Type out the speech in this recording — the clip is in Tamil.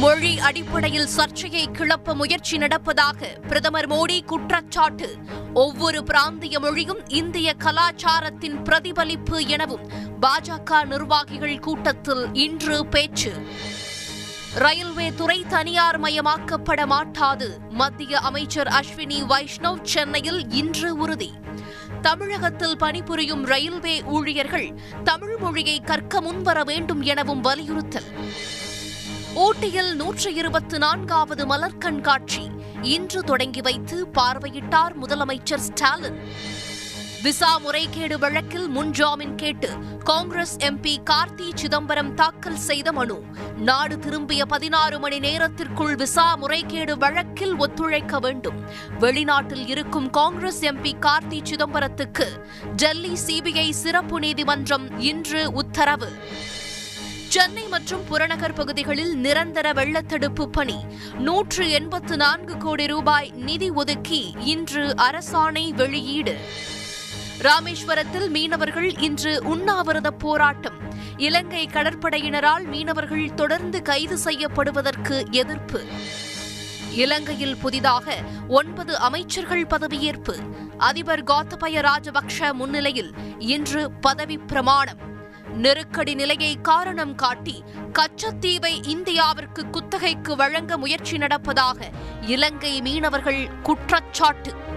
மொழி அடிப்படையில் சர்ச்சையை கிளப்ப முயற்சி நடப்பதாக பிரதமர் மோடி குற்றச்சாட்டு. ஒவ்வொரு பிராந்திய மொழியும் இந்திய கலாச்சாரத்தின் பிரதிபலிப்பு எனவும் பாஜக நிர்வாகிகள் கூட்டத்தில் இன்று பேச்சு. ரயில்வே துறை தனியார் மயமாக்கப்பட மாட்டாது மத்திய அமைச்சர் அஸ்வினி வைஷ்ணவ் சென்னையில் இன்று உறுதி. தமிழகத்தில் பணிபுரியும் ரயில்வே ஊழியர்கள் தமிழ் மொழியை கற்க முன்வர வேண்டும் எனவும் வலியுறுத்தல். ஊட்டியில் நூற்றி இருபத்து நான்காவது மலர் கண்காட்சி. இன்று தொடங்கி வைத்து பார்வையிட்டார் முதலமைச்சர் ஸ்டாலின். விசா முறைகேடு வழக்கில் முன்ஜாமீன் கேட்டு காங்கிரஸ் எம்பி கார்த்தி சிதம்பரம் தாக்கல் செய்த மனு. நாடு திரும்பிய பதினாறு மணி நேரத்திற்குள் விசா முறைகேடு வழக்கில் ஒத்துழைக்க வேண்டும். வெளிநாட்டில் இருக்கும் காங்கிரஸ் எம்பி கார்த்தி சிதம்பரத்துக்கு டெல்லி சிபிஐ சிறப்பு நீதிமன்றம் இன்று உத்தரவு. சென்னை மற்றும் புறநகர் பகுதிகளில் நிரந்தர வெள்ளத்தடுப்பு பணி. நூற்று எண்பத்து நான்கு கோடி ரூபாய் நிதி ஒதுக்கி இன்று அரசாணை வெளியீடு. ராமேஸ்வரத்தில் மீனவர்கள் இன்று உண்ணாவிரத போராட்டம். இலங்கை கடற்படையினரால் மீனவர்கள் தொடர்ந்து கைது செய்யப்படுவதற்கு எதிர்ப்பு. இலங்கையில் புதிதாக ஒன்பது அமைச்சர்கள் பதவியேற்பு. அதிபர் கோத்தபய ராஜபக்ஷ முன்னிலையில் இன்று பதவி பிரமாணம். நெருக்கடி நிலையை காரணம் காட்டி கச்சத்தீவை இந்தியாவிற்கு குத்தகைக்கு வழங்க முயற்சி நடப்பதாக இலங்கை மீனவர்கள் குற்றச்சாட்டு.